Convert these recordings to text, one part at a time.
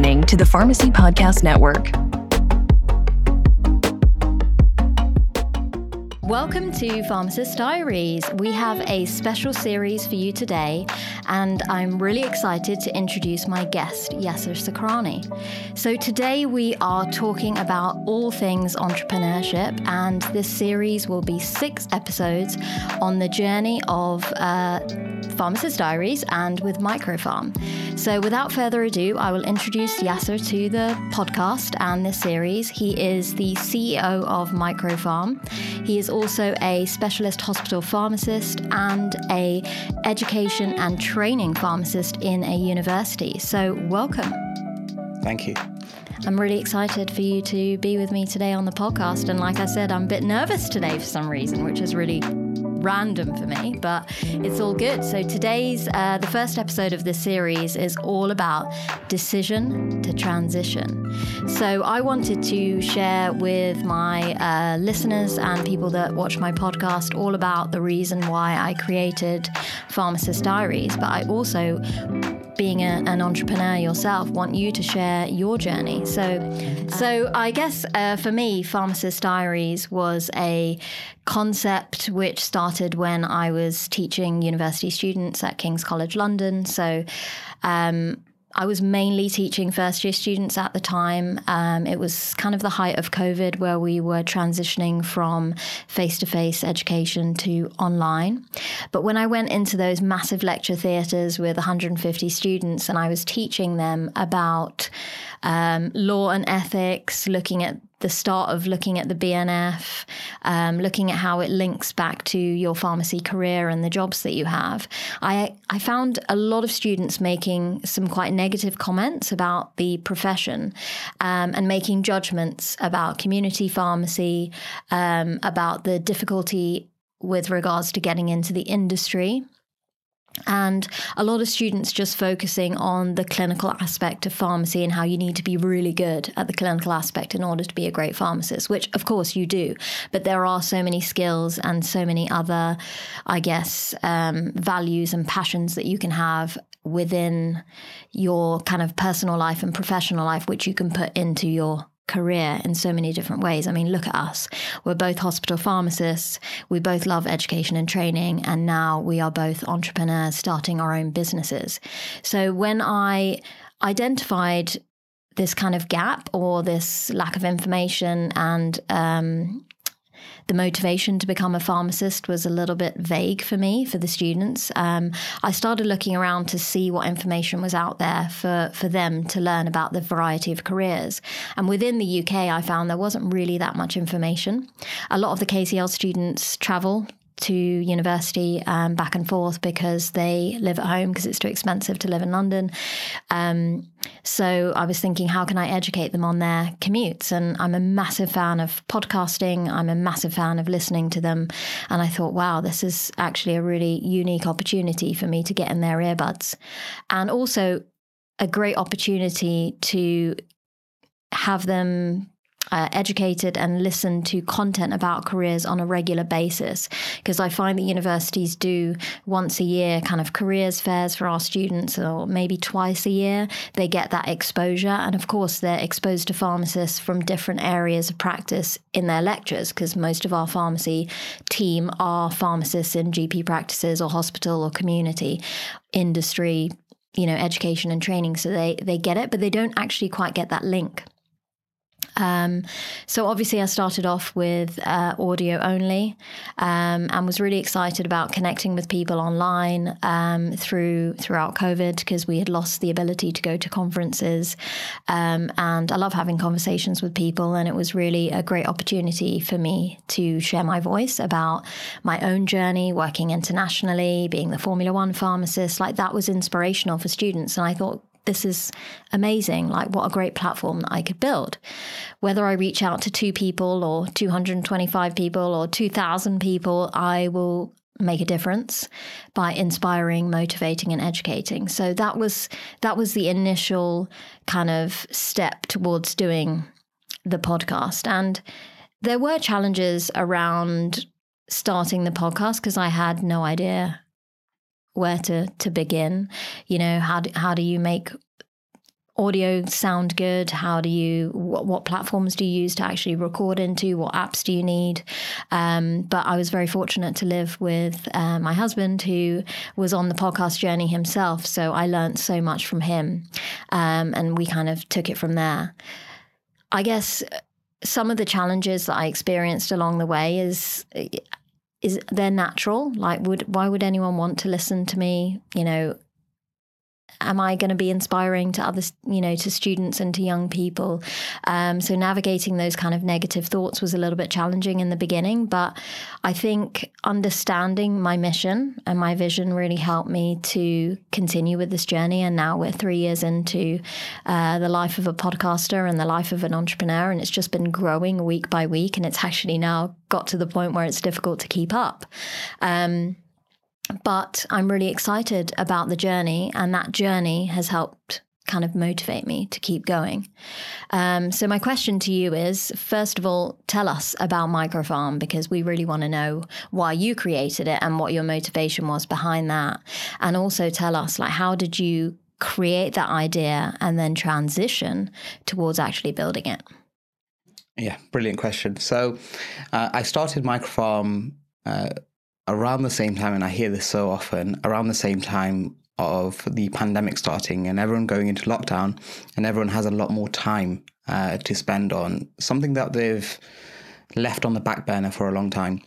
listening to the Pharmacy Podcast Network. Welcome to Pharmacist Diaries. We have a special series for you today, and I'm really excited to introduce my guest, Yasir Sacranie. So, today we are talking about all things entrepreneurship, and this series will be six episodes on the journey of uh, Pharmacist Diaries and with MicroPharm. So, without further ado, I will introduce Yasir to the podcast and this series. He is the CEO of MicroPharm. He is also a specialist hospital pharmacist and a education and training pharmacist in a university. So, welcome. Thank you. I'm really excited for you to be with me today on the podcast. And like I said, I'm a bit nervous today for some reason, which is really random for me, but it's all good. So today's uh, the first episode of this series is all about decision to transition. So I wanted to share with my uh, listeners and people that watch my podcast all about the reason why I created Pharmacist Diaries, but I also being a, an entrepreneur yourself, want you to share your journey. So, so I guess uh, for me, Pharmacist Diaries was a concept which started when I was teaching university students at King's College London. So, um, I was mainly teaching first year students at the time. Um, it was kind of the height of COVID where we were transitioning from face to face education to online. But when I went into those massive lecture theatres with 150 students and I was teaching them about um, law and ethics, looking at the start of looking at the BNF, um, looking at how it links back to your pharmacy career and the jobs that you have, I, I found a lot of students making some quite negative comments about the profession um, and making judgments about community pharmacy, um, about the difficulty with regards to getting into the industry and a lot of students just focusing on the clinical aspect of pharmacy and how you need to be really good at the clinical aspect in order to be a great pharmacist, which of course you do. But there are so many skills and so many other, I guess, um, values and passions that you can have within your kind of personal life and professional life, which you can put into your career in so many different ways. I mean, look at us. We're both hospital pharmacists. We both love education and training. And now we are both entrepreneurs starting our own businesses. So when I identified this kind of gap or this lack of information and um, the motivation to become a pharmacist was a little bit vague for me, for the students. Um, I started looking around to see what information was out there for, for them to learn about the variety of careers. And within the UK, I found there wasn't really that much information. A lot of the KCL students travel to university um, back and forth because they live at home because it's too expensive to live in London. Um, so I was thinking, how can I educate them on their commutes? And I'm a massive fan of podcasting. I'm a massive fan of listening to them. And I thought, wow, this is actually a really unique opportunity for me to get in their earbuds. And also a great opportunity to have them uh, educated and listen to content about careers on a regular basis. Because I find that universities do once a year kind of careers fairs for our students or maybe twice a year. They get that exposure. And of course they're exposed to pharmacists from different areas of practice in their lectures because most of our pharmacy team are pharmacists in GP practices or hospital or community industry you know education and training. So they they get it but they don't actually quite get that link um, so obviously, I started off with uh, audio only, um, and was really excited about connecting with people online um, through throughout COVID because we had lost the ability to go to conferences, um, and I love having conversations with people, and it was really a great opportunity for me to share my voice about my own journey working internationally, being the Formula One pharmacist. Like that was inspirational for students, and I thought this is amazing. Like, what a great platform that I could build. Whether I reach out to two people or 225 people or 2,000 people, I will make a difference by inspiring motivating and educating so that was that was the initial kind of step towards doing the podcast and there were challenges around starting the podcast because i had no idea where to to begin you know how do, how do you make audio sound good? How do you, what, what, platforms do you use to actually record into? What apps do you need? Um, but I was very fortunate to live with uh, my husband who was on the podcast journey himself. So I learned so much from him. Um, and we kind of took it from there. I guess some of the challenges that I experienced along the way is is they're natural. Like, would why would anyone want to listen to me? You know, am I going to be inspiring to others, you know, to students and to young people? Um, so navigating those kind of negative thoughts was a little bit challenging in the beginning, but I think understanding my mission and my vision really helped me to continue with this journey. And now we're three years into uh, the life of a podcaster and the life of an entrepreneur, and it's just been growing week by week, and it's actually now got to the point where it's difficult to keep up. Um, but I'm really excited about the journey, and that journey has helped kind of motivate me to keep going. Um, so, my question to you is first of all, tell us about MicroPharm because we really want to know why you created it and what your motivation was behind that. And also tell us, like, how did you create that idea and then transition towards actually building it? Yeah, brilliant question. So, uh, I started MicroPharm. Uh, around the same time, and I hear this so often, around the same time of the pandemic starting and everyone going into lockdown, and everyone has a lot more time uh, to spend on something that they've left on the back burner for a long time.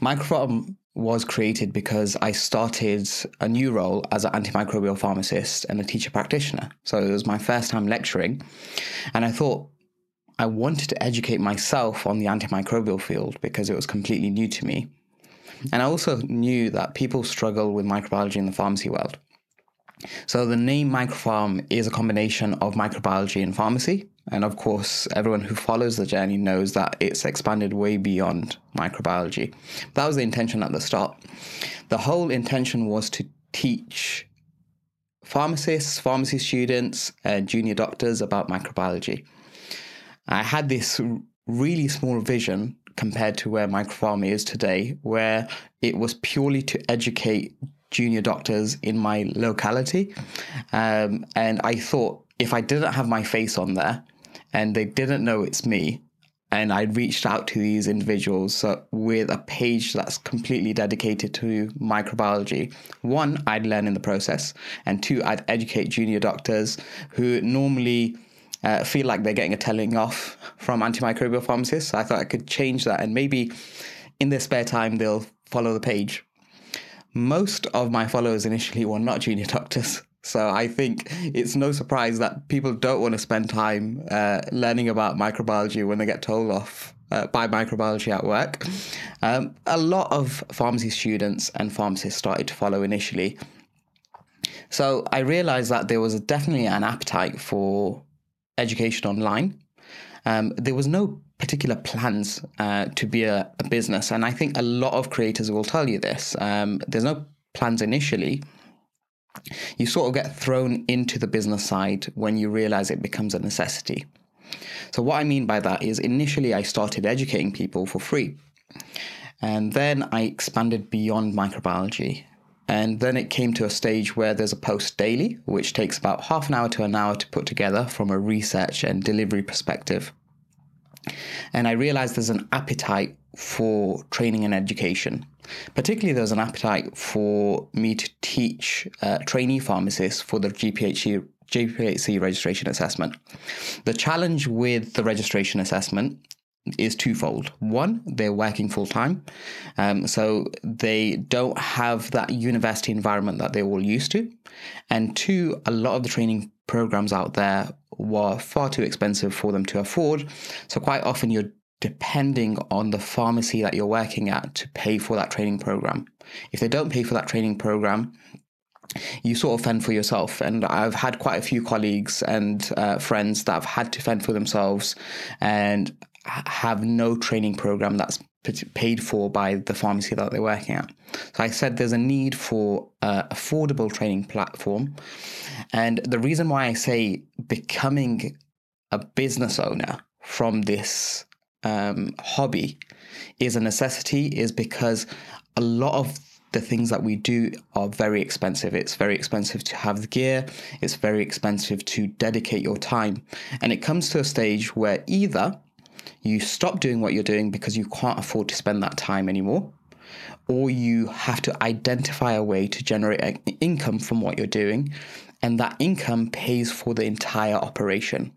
MicroPharm was created because I started a new role as an antimicrobial pharmacist and a teacher practitioner. So it was my first time lecturing, and I thought I wanted to educate myself on the antimicrobial field because it was completely new to me. And I also knew that people struggle with microbiology in the pharmacy world. So the name MicroPharm is a combination of microbiology and pharmacy. And of course, everyone who follows the journey knows that it's expanded way beyond microbiology. That was the intention at the start. The whole intention was to teach pharmacists, pharmacy students, and junior doctors about microbiology. I had this really small vision compared to where MicroPharm is today, where it was purely to educate junior doctors in my locality. Um, and I thought if I didn't have my face on there and they didn't know it's me, and I reached out to these individuals uh, with a page that's completely dedicated to microbiology. One, I'd learn in the process, and two, I'd educate junior doctors who normally uh, feel like they're getting a telling off from antimicrobial pharmacists. I thought I could change that and maybe in their spare time they'll follow the page. Most of my followers initially were not junior doctors. So I think it's no surprise that people don't want to spend time uh, learning about microbiology when they get told off uh, by microbiology at work. Um, a lot of pharmacy students and pharmacists started to follow initially. So I realized that there was definitely an appetite for education online. Um, there was no particular plans uh, to be a, a, business, and I think a lot of creators will tell you this. Um, there's no plans initially. You sort of get thrown into the business side when you realize it becomes a necessity. So, what I mean by that is initially I started educating people for free. And then I expanded beyond microbiology and then it came to a stage where there's a post daily, which takes about half an hour to an hour to put together from a research and delivery perspective. And I realized there's an appetite for training and education. Particularly, there's an appetite for me to teach uh, trainee pharmacists for the GPHC, GPHC registration assessment. The challenge with the registration assessment is twofold. One, they're working full time, um, so they don't have that university environment that they're all used to. And two, a lot of the training programs out there were far too expensive for them to afford. So quite often you're depending on the pharmacy that you're working at to pay for that training program. If they don't pay for that training program, you sort of fend for yourself. And I've had quite a few colleagues and uh, friends that have had to fend for themselves. And have no training program that's paid for by the pharmacy that they're working at. So I said there's a need for an affordable training platform. And the reason why I say becoming a business owner from this um, hobby is a necessity is because a lot of the things that we do are very expensive. It's very expensive to have the gear, it's very expensive to dedicate your time. And it comes to a stage where either you stop doing what you're doing because you can't afford to spend that time anymore, or you have to identify a way to generate income from what you're doing, and that income pays for the entire operation.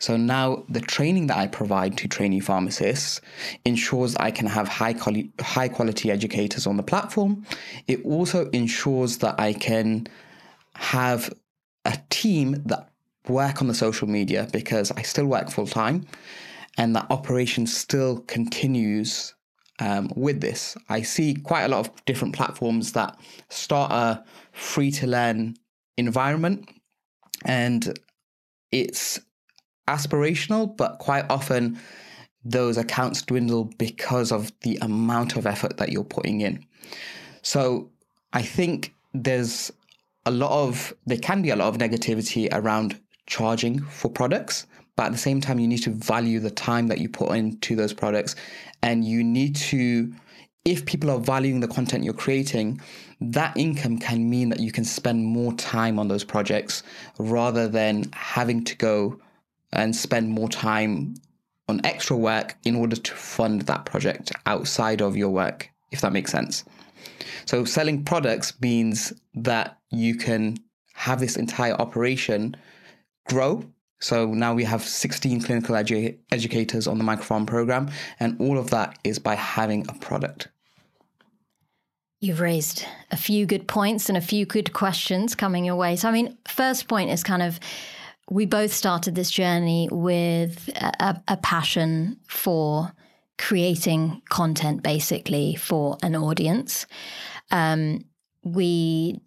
So now the training that I provide to trainee pharmacists ensures I can have high quality, high quality educators on the platform. It also ensures that I can have a team that work on the social media because I still work full time and that operation still continues um, with this. I see quite a lot of different platforms that start a free to learn environment and it's aspirational, but quite often those accounts dwindle because of the amount of effort that you're putting in. So I think there's a lot of, there can be a lot of negativity around charging for products, but at the same time, you need to value the time that you put into those products. And you need to, if people are valuing the content you're creating, that income can mean that you can spend more time on those projects rather than having to go and spend more time on extra work in order to fund that project outside of your work, if that makes sense. So, selling products means that you can have this entire operation grow. So, now we have 16 clinical edu- educators on the micropharm program, and all of that is by having a product. You've raised a few good points and a few good questions coming your way. So, I mean, first point is kind of we both started this journey with a, a, passion for creating content basically for an audience. Um, we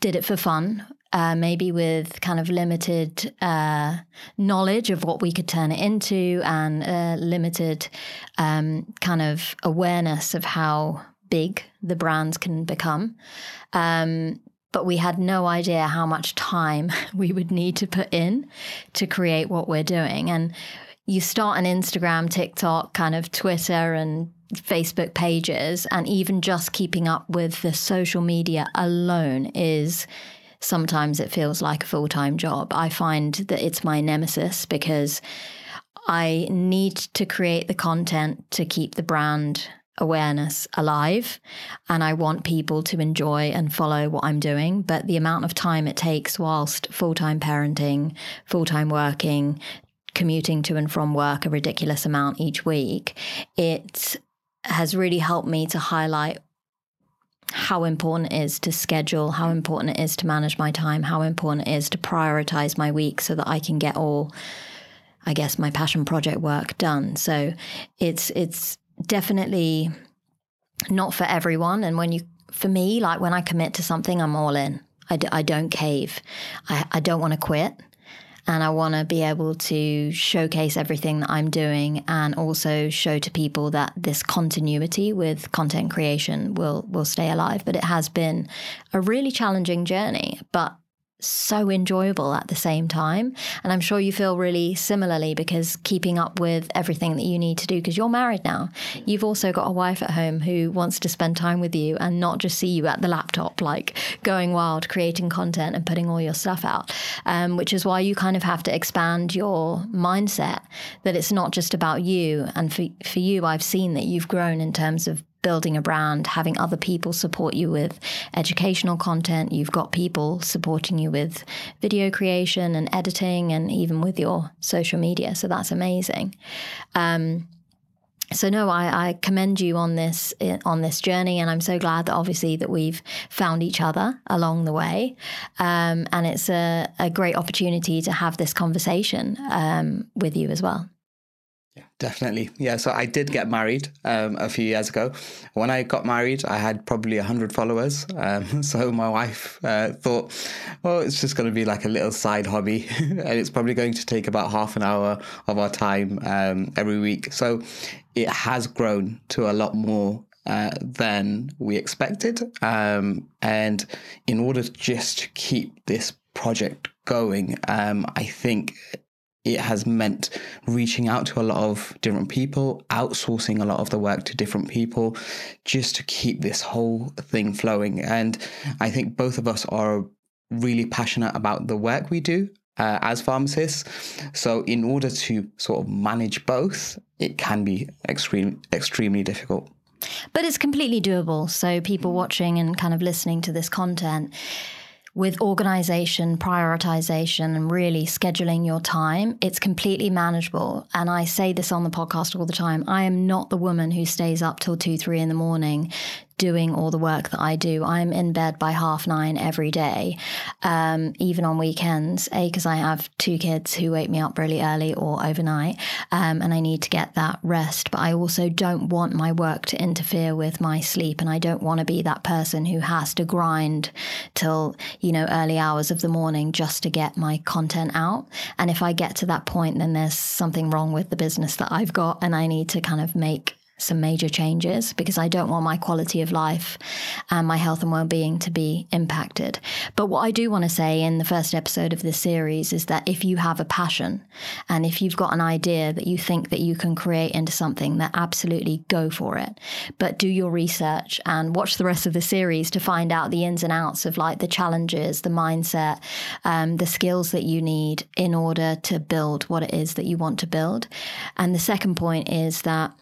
did it for fun, uh, maybe with kind of limited uh, knowledge of what we could turn it into and uh, limited um, kind of awareness of how big the brands can become. Um, but we had no idea how much time we would need to put in to create what we're doing. And you start an Instagram, TikTok, kind of Twitter and Facebook pages, and even just keeping up with the social media alone is sometimes it feels like a full time job. I find that it's my nemesis because I need to create the content to keep the brand awareness alive and I want people to enjoy and follow what I'm doing. But the amount of time it takes whilst full time parenting, full time working, commuting to and from work a ridiculous amount each week, it has really helped me to highlight how important it is to schedule, how important it is to manage my time, how important it is to prioritize my week so that I can get all I guess my passion project work done. So it's it's definitely not for everyone. And when you, for me, like when I commit to something, I'm all in. I d- I don't cave. I, I don't want to quit. And I want to be able to showcase everything that I'm doing and also show to people that this continuity with content creation will, will stay alive. But it has been a really challenging journey. But so enjoyable at the same time. And I'm sure you feel really similarly because keeping up with everything that you need to do, because you're married now, you've also got a wife at home who wants to spend time with you and not just see you at the laptop, like going wild, creating content and putting all your stuff out, um, which is why you kind of have to expand your mindset that it's not just about you. And for, for you, I've seen that you've grown in terms of building a brand, having other people support you with educational content. You've got people supporting you with video creation and editing, and even with your social media. So that's amazing. Um, so no, I, I, commend you on this on this journey, and I'm so glad that obviously that we've found each other along the way, um, and it's a, a, great opportunity to have this conversation um, with you as well. Definitely. Yeah. So I did get married um, a few years ago. When I got married, I had probably 100 followers. Um, so my wife uh, thought, well, it's just going to be like a little side hobby. and it's probably going to take about half an hour of our time um, every week. So it has grown to a lot more uh, than we expected. Um, and in order to just keep this project going, um, I think it has meant reaching out to a lot of different people, outsourcing a lot of the work to different people, just to keep this whole thing flowing. And I think both of us are really passionate about the work we do uh, as pharmacists. So, in order to sort of manage both, it can be extreme, extremely difficult. But it's completely doable. So, people watching and kind of listening to this content, with organization, prioritization, and really scheduling your time, it's completely manageable. And I say this on the podcast all the time I am not the woman who stays up till two, three in the morning doing all the work that I do. I'm in bed by half nine every day, um, even on weekends. A, because I have two kids who wake me up really early or overnight, um, and I need to get that rest. But I also don't want my work to interfere with my sleep, and I don't want to be that person who has to grind till you know early hours of the morning just to get my content out. And if I get to that point, then there's something wrong with the business that I've got, and I need to kind of make some major changes because I don't want my quality of life and my health and well-being to be impacted. But what I do want to say in the first episode of this series is that if you have a passion and if you've got an idea that you think that you can create into something, that absolutely go for it. But do your research and watch the rest of the series to find out the ins and outs of like the challenges, the mindset, um, the skills that you need in order to build what it is that you want to build. And the second point is that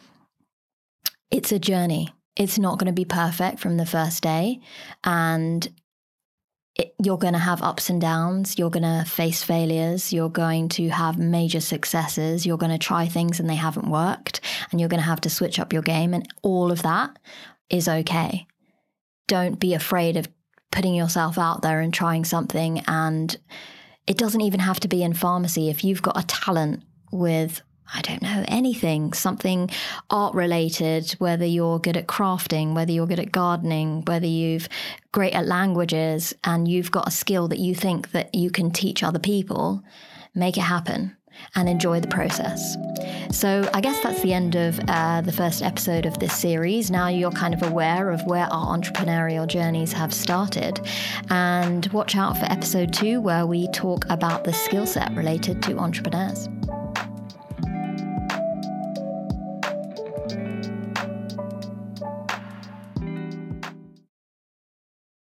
it's a journey. It's not going to be perfect from the first day. And it, you're going to have ups and downs. You're going to face failures. You're going to have major successes. You're going to try things and they haven't worked. And you're going to have to switch up your game. And all of that is okay. Don't be afraid of putting yourself out there and trying something. And it doesn't even have to be in pharmacy. If you've got a talent with I don't know, anything, something art related, whether you're good at crafting, whether you're good at gardening, whether you've great at languages and you've got a skill that you think that you can teach other people, make it happen and enjoy the process. So, I guess that's the end of uh, the first episode of this series. Now you're kind of aware of where our entrepreneurial journeys have started. And watch out for episode two, where we talk about the skill set related to entrepreneurs.